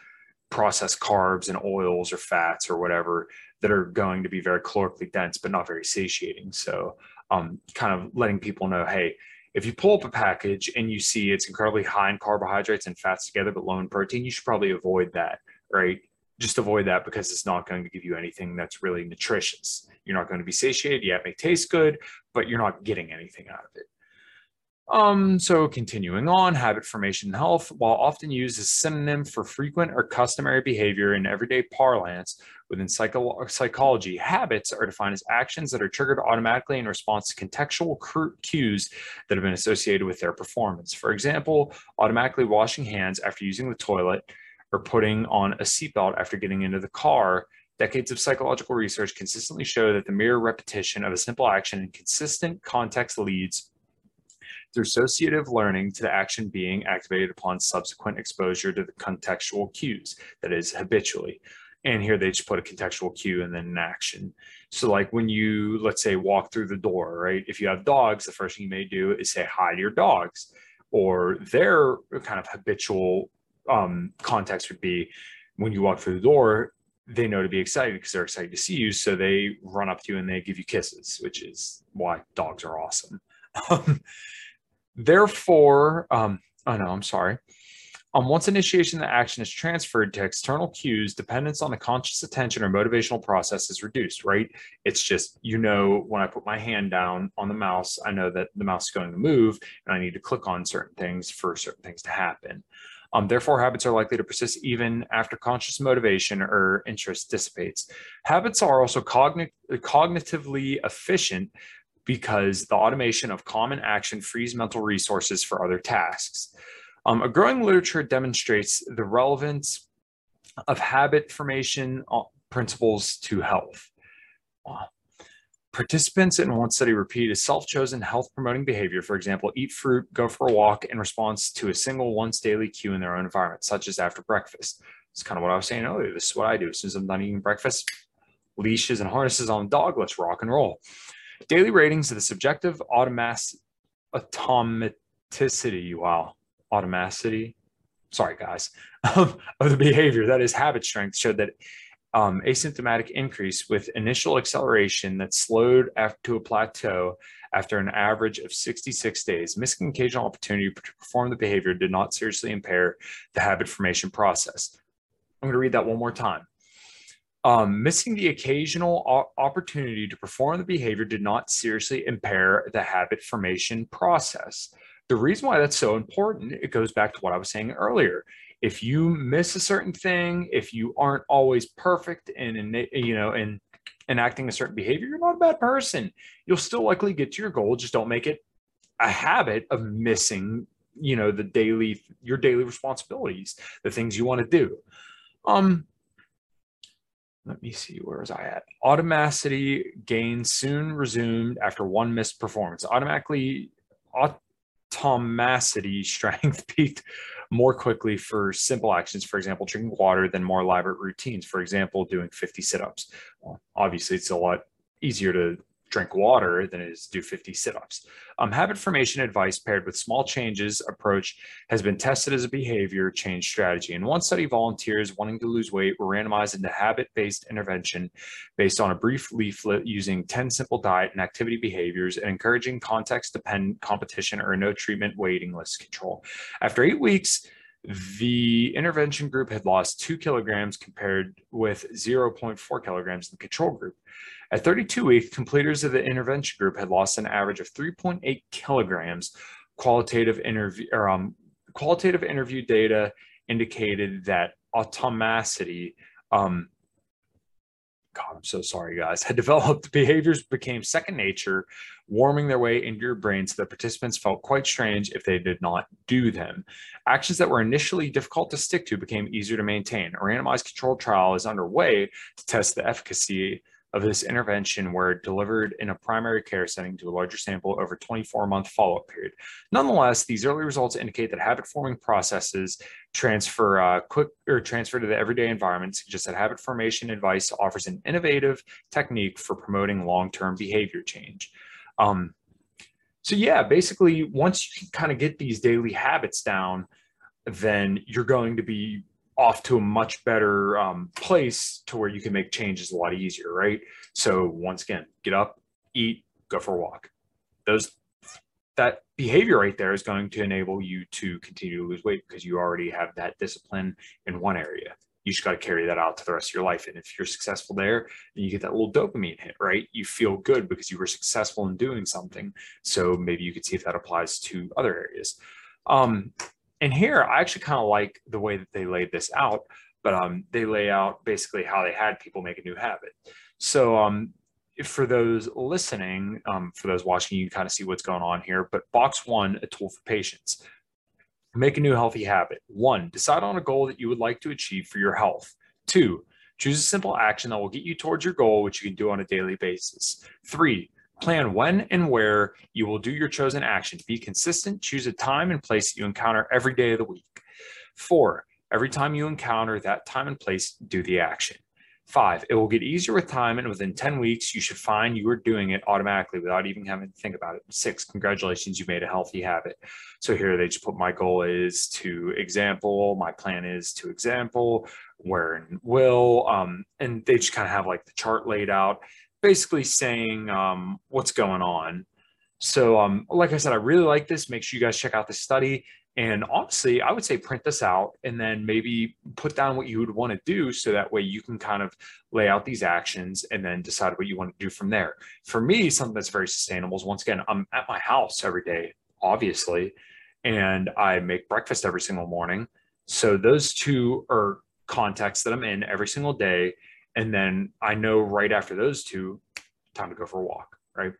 processed carbs and oils or fats or whatever that are going to be very calorically dense but not very satiating. So um, kind of letting people know hey if you pull up a package and you see it's incredibly high in carbohydrates and fats together but low in protein you should probably avoid that right just avoid that because it's not going to give you anything that's really nutritious. You're not going to be satiated. Yeah, it may taste good, but you're not getting anything out of it. Um, so continuing on, habit formation and health, while often used as synonym for frequent or customary behavior in everyday parlance within psycho psychology, habits are defined as actions that are triggered automatically in response to contextual cues that have been associated with their performance. For example, automatically washing hands after using the toilet or putting on a seatbelt after getting into the car Decades of psychological research consistently show that the mere repetition of a simple action in consistent context leads through associative learning to the action being activated upon subsequent exposure to the contextual cues, that is, habitually. And here they just put a contextual cue and then an action. So, like when you, let's say, walk through the door, right? If you have dogs, the first thing you may do is say hi to your dogs, or their kind of habitual um, context would be when you walk through the door, they know to be excited because they're excited to see you. So they run up to you and they give you kisses, which is why dogs are awesome. [LAUGHS] Um, therefore, um, oh no, I'm sorry. Um, once initiation of the action is transferred to external cues, dependence on the conscious attention or motivational process is reduced, right? It's just, you know, when I put my hand down on the mouse, I know that the mouse is going to move and I need to click on certain things for certain things to happen. Um, therefore, habits are likely to persist even after conscious motivation or interest dissipates. Habits are also cogn- cognitively efficient because the automation of common action frees mental resources for other tasks. Um, a growing literature demonstrates the relevance of habit formation uh, principles to health. Participants in one study repeated a self-chosen health-promoting behavior, for example, eat fruit, go for a walk in response to a single once daily cue in their own environment, such as after breakfast. It's kind of what I was saying earlier. This is what I do. As soon as I'm done eating breakfast, leashes and harnesses on the dog, let's rock and roll. Daily ratings of the subjective automaticity, wow, automaticity, sorry guys, [LAUGHS] of, of the behavior, that is habit strength, showed that um, asymptomatic increase with initial acceleration that slowed after to a plateau after an average of 66 days. Missing occasional opportunity to perform the behavior did not seriously impair the habit formation process. I'm going to read that one more time. Um, missing the occasional opportunity to perform the behavior did not seriously impair the habit formation process. The reason why that's so important, it goes back to what I was saying earlier if you miss a certain thing, if you aren't always perfect in you know, in enacting a certain behavior, you're not a bad person. You'll still likely get to your goal. Just don't make it a habit of missing, you know, the daily, your daily responsibilities, the things you want to do. Um, let me see, where was I at? Automaticity gains soon resumed after one missed performance. Automatically, automacity [LAUGHS] strength peaked more quickly for simple actions, for example, drinking water than more elaborate routines. For example, doing 50 sit-ups. Well, obviously, it's a lot easier to drink water than it is do 50 sit-ups. Um, habit formation advice paired with small changes approach has been tested as a behavior change strategy. In one study, volunteers wanting to lose weight were randomized into habit-based intervention based on a brief leaflet using 10 simple diet and activity behaviors and encouraging context-dependent competition or no treatment waiting list control. After eight weeks, the intervention group had lost two kilograms compared with 0.4 kilograms in the control group. At 32 weeks, completers of the intervention group had lost an average of 3.8 kilograms. Qualitative interview or um, qualitative interview data indicated that automacity, um, God, I'm so sorry, guys, had [LAUGHS] developed behaviors became second nature, warming their way into your brain so that participants felt quite strange if they did not do them. Actions that were initially difficult to stick to became easier to maintain. A randomized controlled trial is underway to test the efficacy of this intervention were delivered in a primary care setting to a larger sample over 24 month follow-up period. Nonetheless, these early results indicate that habit forming processes transfer uh, quick or transfer to the everyday environment suggests that habit formation advice offers an innovative technique for promoting long-term behavior change. Um, so yeah, basically once you kind of get these daily habits down, then you're going to be off to a much better um, place to where you can make changes a lot easier, right? So once again, get up, eat, go for a walk. Those that behavior right there is going to enable you to continue to lose weight because you already have that discipline in one area. you just got to carry that out to the rest of your life. And if you're successful there, then you get that little dopamine hit, right? You feel good because you were successful in doing something. So maybe you could see if that applies to other areas. Um, and here, I actually kind of like the way that they laid this out, but um, they lay out basically how they had people make a new habit. So um, for those listening, um, for those watching, you kind of see what's going on here. But box one, a tool for patients. Make a new healthy habit. One, decide on a goal that you would like to achieve for your health. Two, choose a simple action that will get you towards your goal, which you can do on a daily basis. Three, plan when and where you will do your chosen action. Be consistent, choose a time and place that you encounter every day of the week. Four, every time you encounter that time and place, do the action. Five, it will get easier with time, and within 10 weeks, you should find you are doing it automatically without even having to think about it. Six, congratulations, you made a healthy habit. So here they just put my goal is to example, my plan is to example, where and will, um, and they just kind of have like the chart laid out, basically saying um, what's going on. So, um, like I said, I really like this. Make sure you guys check out the study. And honestly, I would say print this out and then maybe put down what you would want to do so that way you can kind of lay out these actions and then decide what you want to do from there. For me, something that's very sustainable is once again, I'm at my house every day, obviously, and I make breakfast every single morning. So those two are contexts that I'm in every single day. And then I know right after those two, time to go for a walk, right?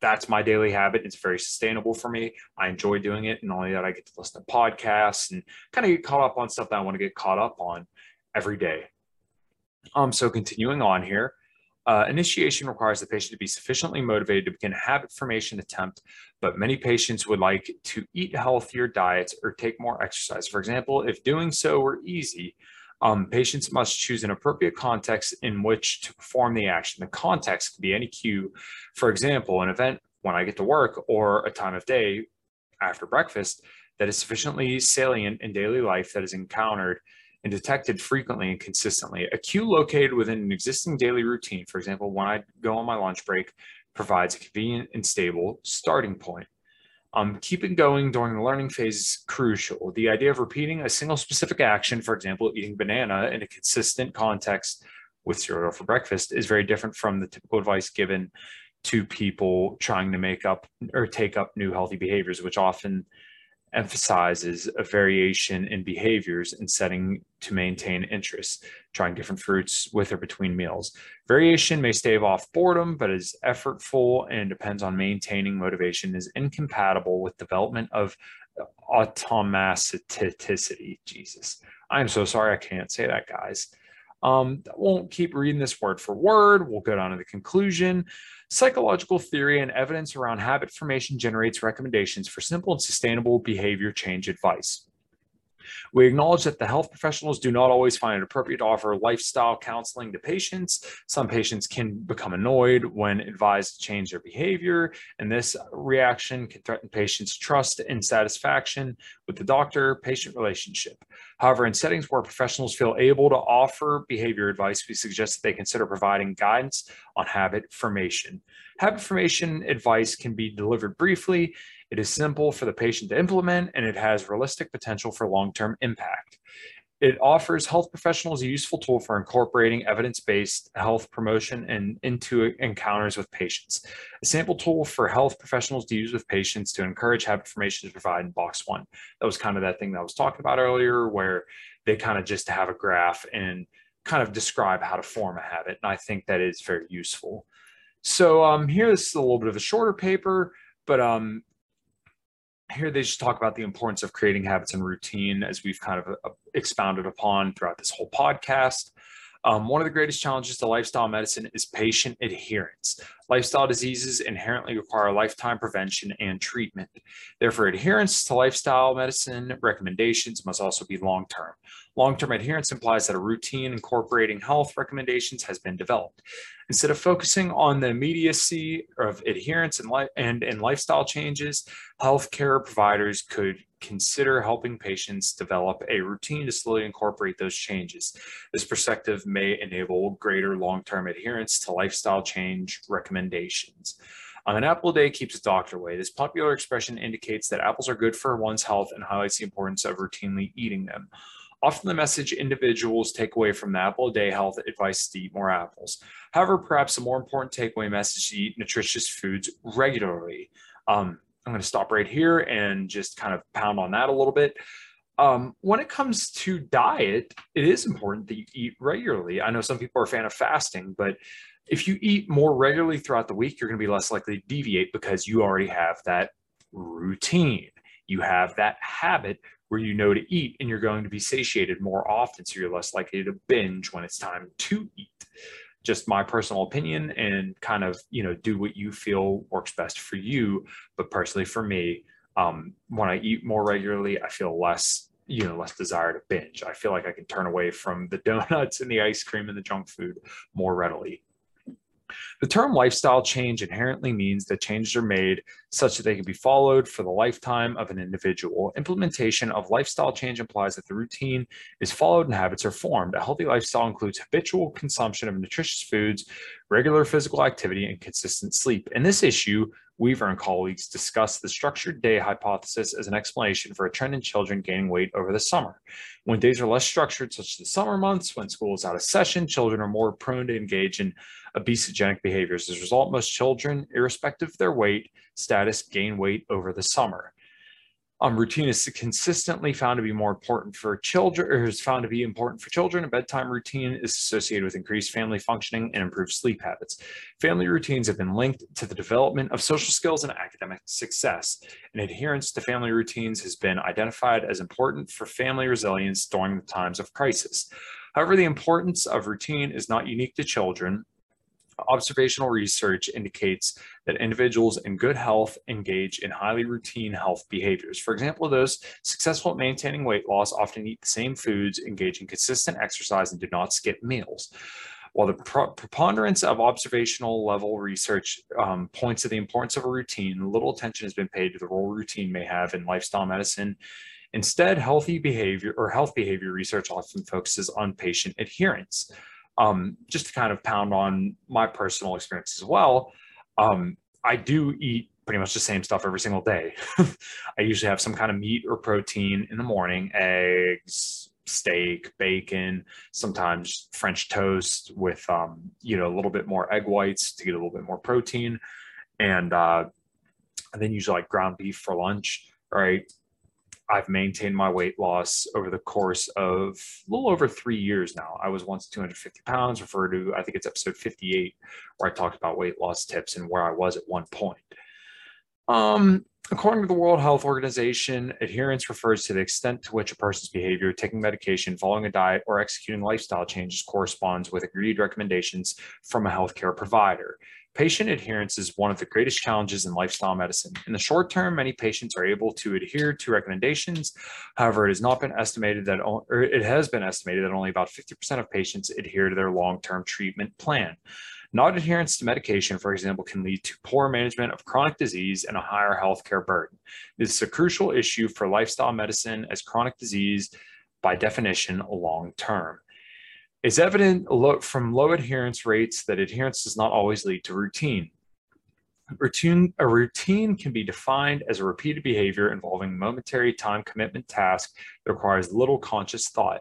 that's my daily habit. It's very sustainable for me. I enjoy doing it. And only that I get to listen to podcasts and kind of get caught up on stuff that I want to get caught up on every day. Um, so continuing on here, uh, initiation requires the patient to be sufficiently motivated to begin a habit formation attempt, but many patients would like to eat healthier diets or take more exercise. For example, if doing so were easy, um, patients must choose an appropriate context in which to perform the action. The context could be any cue, for example, an event when I get to work or a time of day after breakfast that is sufficiently salient in daily life that is encountered and detected frequently and consistently. A cue located within an existing daily routine, for example, when I go on my lunch break, provides a convenient and stable starting point. Um, keeping going during the learning phase is crucial. The idea of repeating a single specific action, for example, eating banana in a consistent context with cereal for breakfast, is very different from the typical advice given to people trying to make up or take up new healthy behaviors, which often emphasizes a variation in behaviors and setting to maintain interest, trying different fruits with or between meals. Variation may stave off boredom, but is effortful and depends on maintaining motivation, is incompatible with development of automaticity. Jesus, I'm so sorry I can't say that, guys. Um, won't keep reading this word for word. We'll go down to the conclusion. Psychological theory and evidence around habit formation generates recommendations for simple and sustainable behavior change advice. We acknowledge that the health professionals do not always find it appropriate to offer lifestyle counseling to patients. Some patients can become annoyed when advised to change their behavior, and this reaction can threaten patients' trust and satisfaction with the doctor patient relationship. However, in settings where professionals feel able to offer behavior advice, we suggest that they consider providing guidance on habit formation. Habit formation advice can be delivered briefly it is simple for the patient to implement and it has realistic potential for long term impact. It offers health professionals a useful tool for incorporating evidence based health promotion and into encounters with patients. A sample tool for health professionals to use with patients to encourage habit formation is provided in box one. That was kind of that thing that I was talking about earlier, where they kind of just have a graph and kind of describe how to form a habit. And I think that is very useful. So um, here, this is a little bit of a shorter paper, but um, here they just talk about the importance of creating habits and routine as we've kind of uh, expounded upon throughout this whole podcast um, one of the greatest challenges to lifestyle medicine is patient adherence. Lifestyle diseases inherently require lifetime prevention and treatment. Therefore, adherence to lifestyle medicine recommendations must also be long term. Long term adherence implies that a routine incorporating health recommendations has been developed. Instead of focusing on the immediacy of adherence and, li- and, and lifestyle changes, healthcare providers could consider helping patients develop a routine to slowly incorporate those changes. This perspective may enable greater long-term adherence to lifestyle change recommendations. An apple a day keeps a doctor away. This popular expression indicates that apples are good for one's health and highlights the importance of routinely eating them. Often the message individuals take away from the apple a day health advice is to eat more apples. However, perhaps a more important takeaway message is to eat nutritious foods regularly. Um, I'm going to stop right here and just kind of pound on that a little bit. Um, when it comes to diet, it is important that you eat regularly. I know some people are a fan of fasting, but if you eat more regularly throughout the week, you're going to be less likely to deviate because you already have that routine. You have that habit where you know to eat and you're going to be satiated more often. So you're less likely to binge when it's time to eat. Just my personal opinion and kind of, you know, do what you feel works best for you. But personally, for me, um, when I eat more regularly, I feel less you know less desire to binge i feel like i can turn away from the [LAUGHS] donuts and the ice cream and the junk food more readily the term lifestyle change inherently means that changes are made such that they can be followed for the lifetime of an individual. Implementation of lifestyle change implies that the routine is followed and habits are formed. A healthy lifestyle includes habitual consumption of nutritious foods, regular physical activity, and consistent sleep. In this issue, Weaver and colleagues discussed the structured day hypothesis as an explanation for a trend in children gaining weight over the summer. When days are less structured, such as the summer months, when school is out of session, children are more prone to engage in obesogenic behaviors. As a result, most children, irrespective of their weight status, gain weight over the summer. Um, routine is consistently found to be more important for children, or is found to be important for children. A bedtime routine is associated with increased family functioning and improved sleep habits. Family routines have been linked to the development of social skills and academic success. And adherence to family routines has been identified as important for family resilience during the times of crisis. However, the importance of routine is not unique to children observational research indicates that individuals in good health engage in highly routine health behaviors. For example, those successful at maintaining weight loss often eat the same foods, engage in consistent exercise, and do not skip meals. While the preponderance of observational level research um, points to the importance of a routine, little attention has been paid to the role routine may have in lifestyle medicine. Instead, healthy behavior or health behavior research often focuses on patient adherence um, just to kind of pound on my personal experience as well, um, I do eat pretty much the same stuff every single day. [LAUGHS] I usually have some kind of meat or protein in the morning, eggs, steak, bacon, sometimes French toast with, um, you know, a little bit more egg whites to get a little bit more protein. And, uh, and then usually like ground beef for lunch, right? I've maintained my weight loss over the course of a little over three years now. I was once 250 pounds, refer to, I think it's episode 58, where I talked about weight loss tips and where I was at one point. Um, according to the World Health Organization, adherence refers to the extent to which a person's behavior, taking medication, following a diet, or executing lifestyle changes corresponds with agreed recommendations from a healthcare provider. Patient adherence is one of the greatest challenges in lifestyle medicine. In the short term, many patients are able to adhere to recommendations. However, it has not been estimated that, or it has been estimated that only about 50% of patients adhere to their long-term treatment plan. Not adherence to medication, for example, can lead to poor management of chronic disease and a higher healthcare burden. This is a crucial issue for lifestyle medicine as chronic disease, by definition, long term. It's evident from low adherence rates that adherence does not always lead to routine. Routine, a routine can be defined as a repeated behavior involving momentary time commitment task that requires little conscious thought.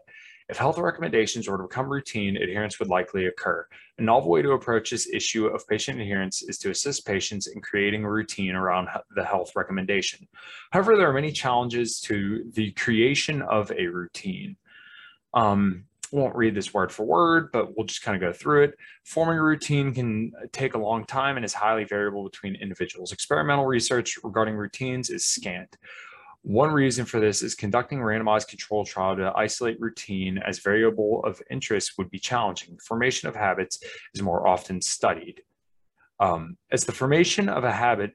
If health recommendations were to become routine, adherence would likely occur. A novel way to approach this issue of patient adherence is to assist patients in creating a routine around the health recommendation. However, there are many challenges to the creation of a routine. Um, won't read this word for word, but we'll just kind of go through it. Forming a routine can take a long time and is highly variable between individuals. Experimental research regarding routines is scant. One reason for this is conducting randomized control trial to isolate routine as variable of interest would be challenging. Formation of habits is more often studied. Um, as the formation of a habit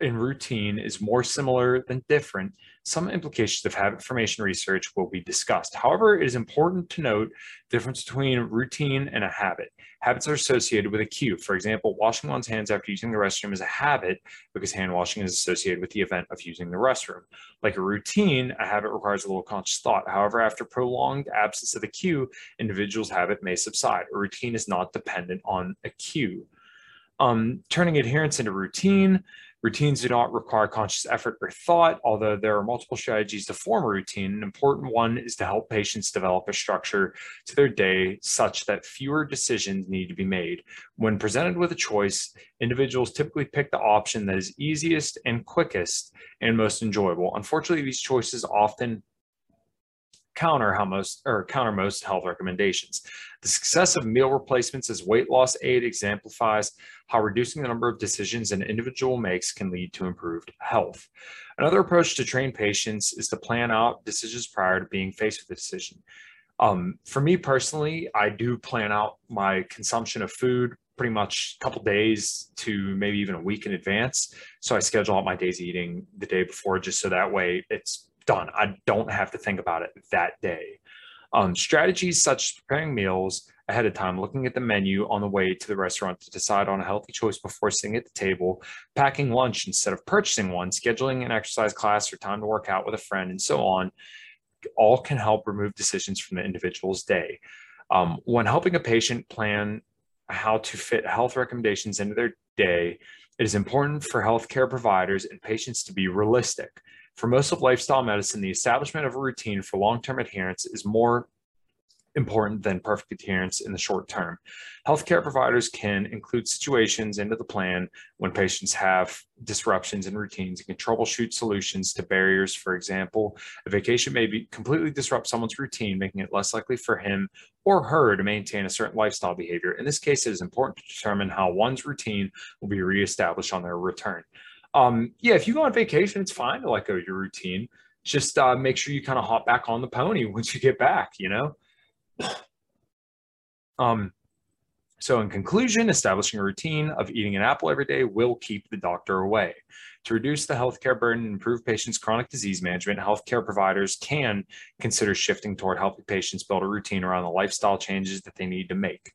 in routine is more similar than different, some implications of habit formation research will be discussed. However, it is important to note the difference between routine and a habit. Habits are associated with a cue. For example, washing one's hands after using the restroom is a habit because hand washing is associated with the event of using the restroom. Like a routine, a habit requires a little conscious thought. However, after prolonged absence of the cue, individual's habit may subside. A routine is not dependent on a cue. Um, turning adherence into routine, Routines do not require conscious effort or thought, although there are multiple strategies to form a routine. An important one is to help patients develop a structure to their day such that fewer decisions need to be made. When presented with a choice, individuals typically pick the option that is easiest and quickest and most enjoyable. Unfortunately, these choices often counter how most or counter most health recommendations. The success of meal replacements as weight loss aid exemplifies how reducing the number of decisions an individual makes can lead to improved health. Another approach to train patients is to plan out decisions prior to being faced with a decision. Um, for me personally, I do plan out my consumption of food pretty much a couple days to maybe even a week in advance. So I schedule out my days eating the day before just so that way it's done. I don't have to think about it that day. Um, strategies such as preparing meals ahead of time, looking at the menu on the way to the restaurant to decide on a healthy choice before sitting at the table, packing lunch instead of purchasing one, scheduling an exercise class or time to work out with a friend, and so on, all can help remove decisions from the individual's day. Um, when helping a patient plan how to fit health recommendations into their day, it is important for healthcare providers and patients to be realistic. For most of lifestyle medicine, the establishment of a routine for long term adherence is more important than perfect adherence in the short term. Healthcare providers can include situations into the plan when patients have disruptions in routines and can troubleshoot solutions to barriers. For example, a vacation may be completely disrupt someone's routine, making it less likely for him or her to maintain a certain lifestyle behavior. In this case, it is important to determine how one's routine will be reestablished on their return um, yeah, if you go on vacation, it's fine to let go your routine. Just uh, make sure you kind of hop back on the pony [LAUGHS] once you get back, you know? [CLEARS THROAT] Um, so, in conclusion, establishing a routine of eating an apple every day will keep the doctor away. To reduce the healthcare burden and improve patients' chronic disease management, healthcare providers can consider shifting toward helping patients build a routine around the lifestyle changes that they need to make.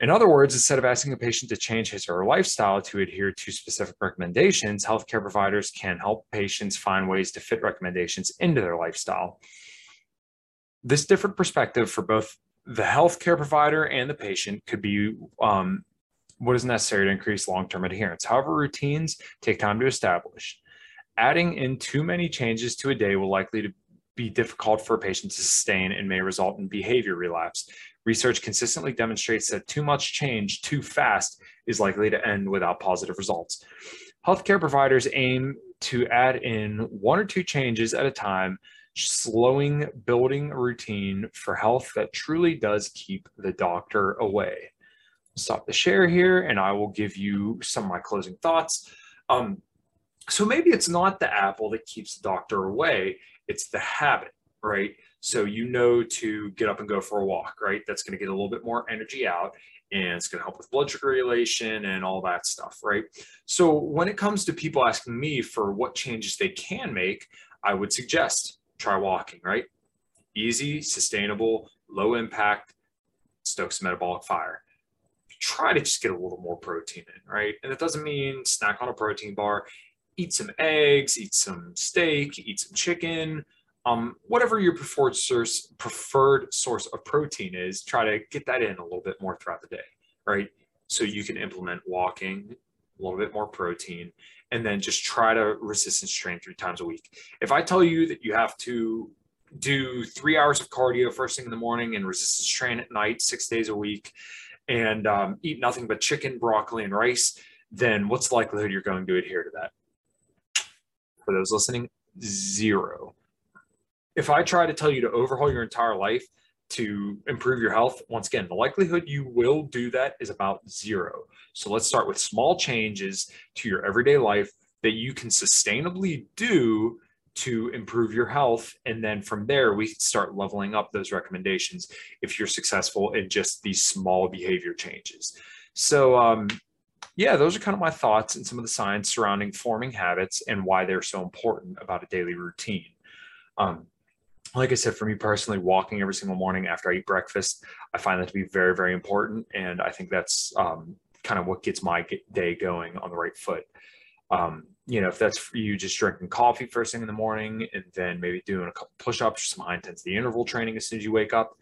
In other words, instead of asking a patient to change his or her lifestyle to adhere to specific recommendations, healthcare providers can help patients find ways to fit recommendations into their lifestyle. This different perspective for both the healthcare provider and the patient could be um, what is necessary to increase long term adherence. However, routines take time to establish. Adding in too many changes to a day will likely to be difficult for a patient to sustain and may result in behavior relapse. Research consistently demonstrates that too much change too fast is likely to end without positive results. Healthcare providers aim to add in one or two changes at a time, slowing building a routine for health that truly does keep the doctor away. Stop the share here, and I will give you some of my closing thoughts. Um, so maybe it's not the apple that keeps the doctor away, it's the habit, right? So you know to get up and go for a walk, right? That's going to get a little bit more energy out and it's going to help with blood sugar regulation and all that stuff, right? So when it comes to people asking me for what changes they can make, I would suggest try walking, right? Easy, sustainable, low impact, stokes metabolic fire. Try to just get a little more protein in, right? And it doesn't mean snack on a protein bar. Eat some eggs, eat some steak, eat some chicken, um, whatever your preferred source preferred source of protein is, try to get that in a little bit more throughout the day, right? So you can implement walking, a little bit more protein, and then just try to resistance train three times a week. If I tell you that you have to do three hours of cardio first thing in the morning and resistance train at night, six days a week, and um, eat nothing but chicken, broccoli, and rice, then what's the likelihood you're going to adhere to that? For those listening, zero if I try to tell you to overhaul your entire life to improve your health, once again, the likelihood you will do that is about zero. So let's start with small changes to your everyday life that you can sustainably do to improve your health. And then from there, we can start leveling up those recommendations if you're successful in just these small behavior changes. So, um, yeah, those are kind of my thoughts and some of the science surrounding forming habits and why they're so important about a daily routine. Um, like I said, for me personally, walking every single morning after I eat breakfast, I find that to be very, very important. And I think that's um, kind of what gets my day going on the right foot. Um, you know, if that's for you just drinking coffee first thing in the morning and then maybe doing a couple push ups some high intensity interval training as soon as you wake up,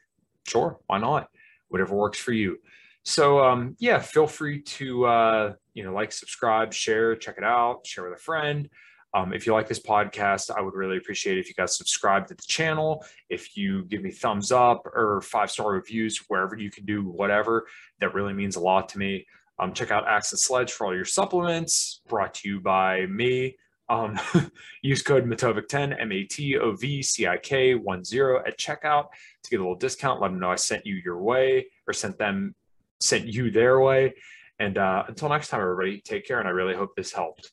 sure, why not? Whatever works for you. So um, yeah, feel free to uh, you know like, subscribe, share, check it out, share with a friend. Um, if you like this podcast, I would really appreciate if you guys subscribe to the channel. If you give me thumbs up or five star reviews, wherever you can do whatever, that really means a lot to me. Um, check out and Sledge for all your supplements. Brought to you by me. Um, [LAUGHS] use code Matovcik10, M A T O V C I K 10 at checkout to get a little discount. Let them know I sent you your way or sent them, sent you their way. And uh, until next time, everybody, take care. And I really hope this helped.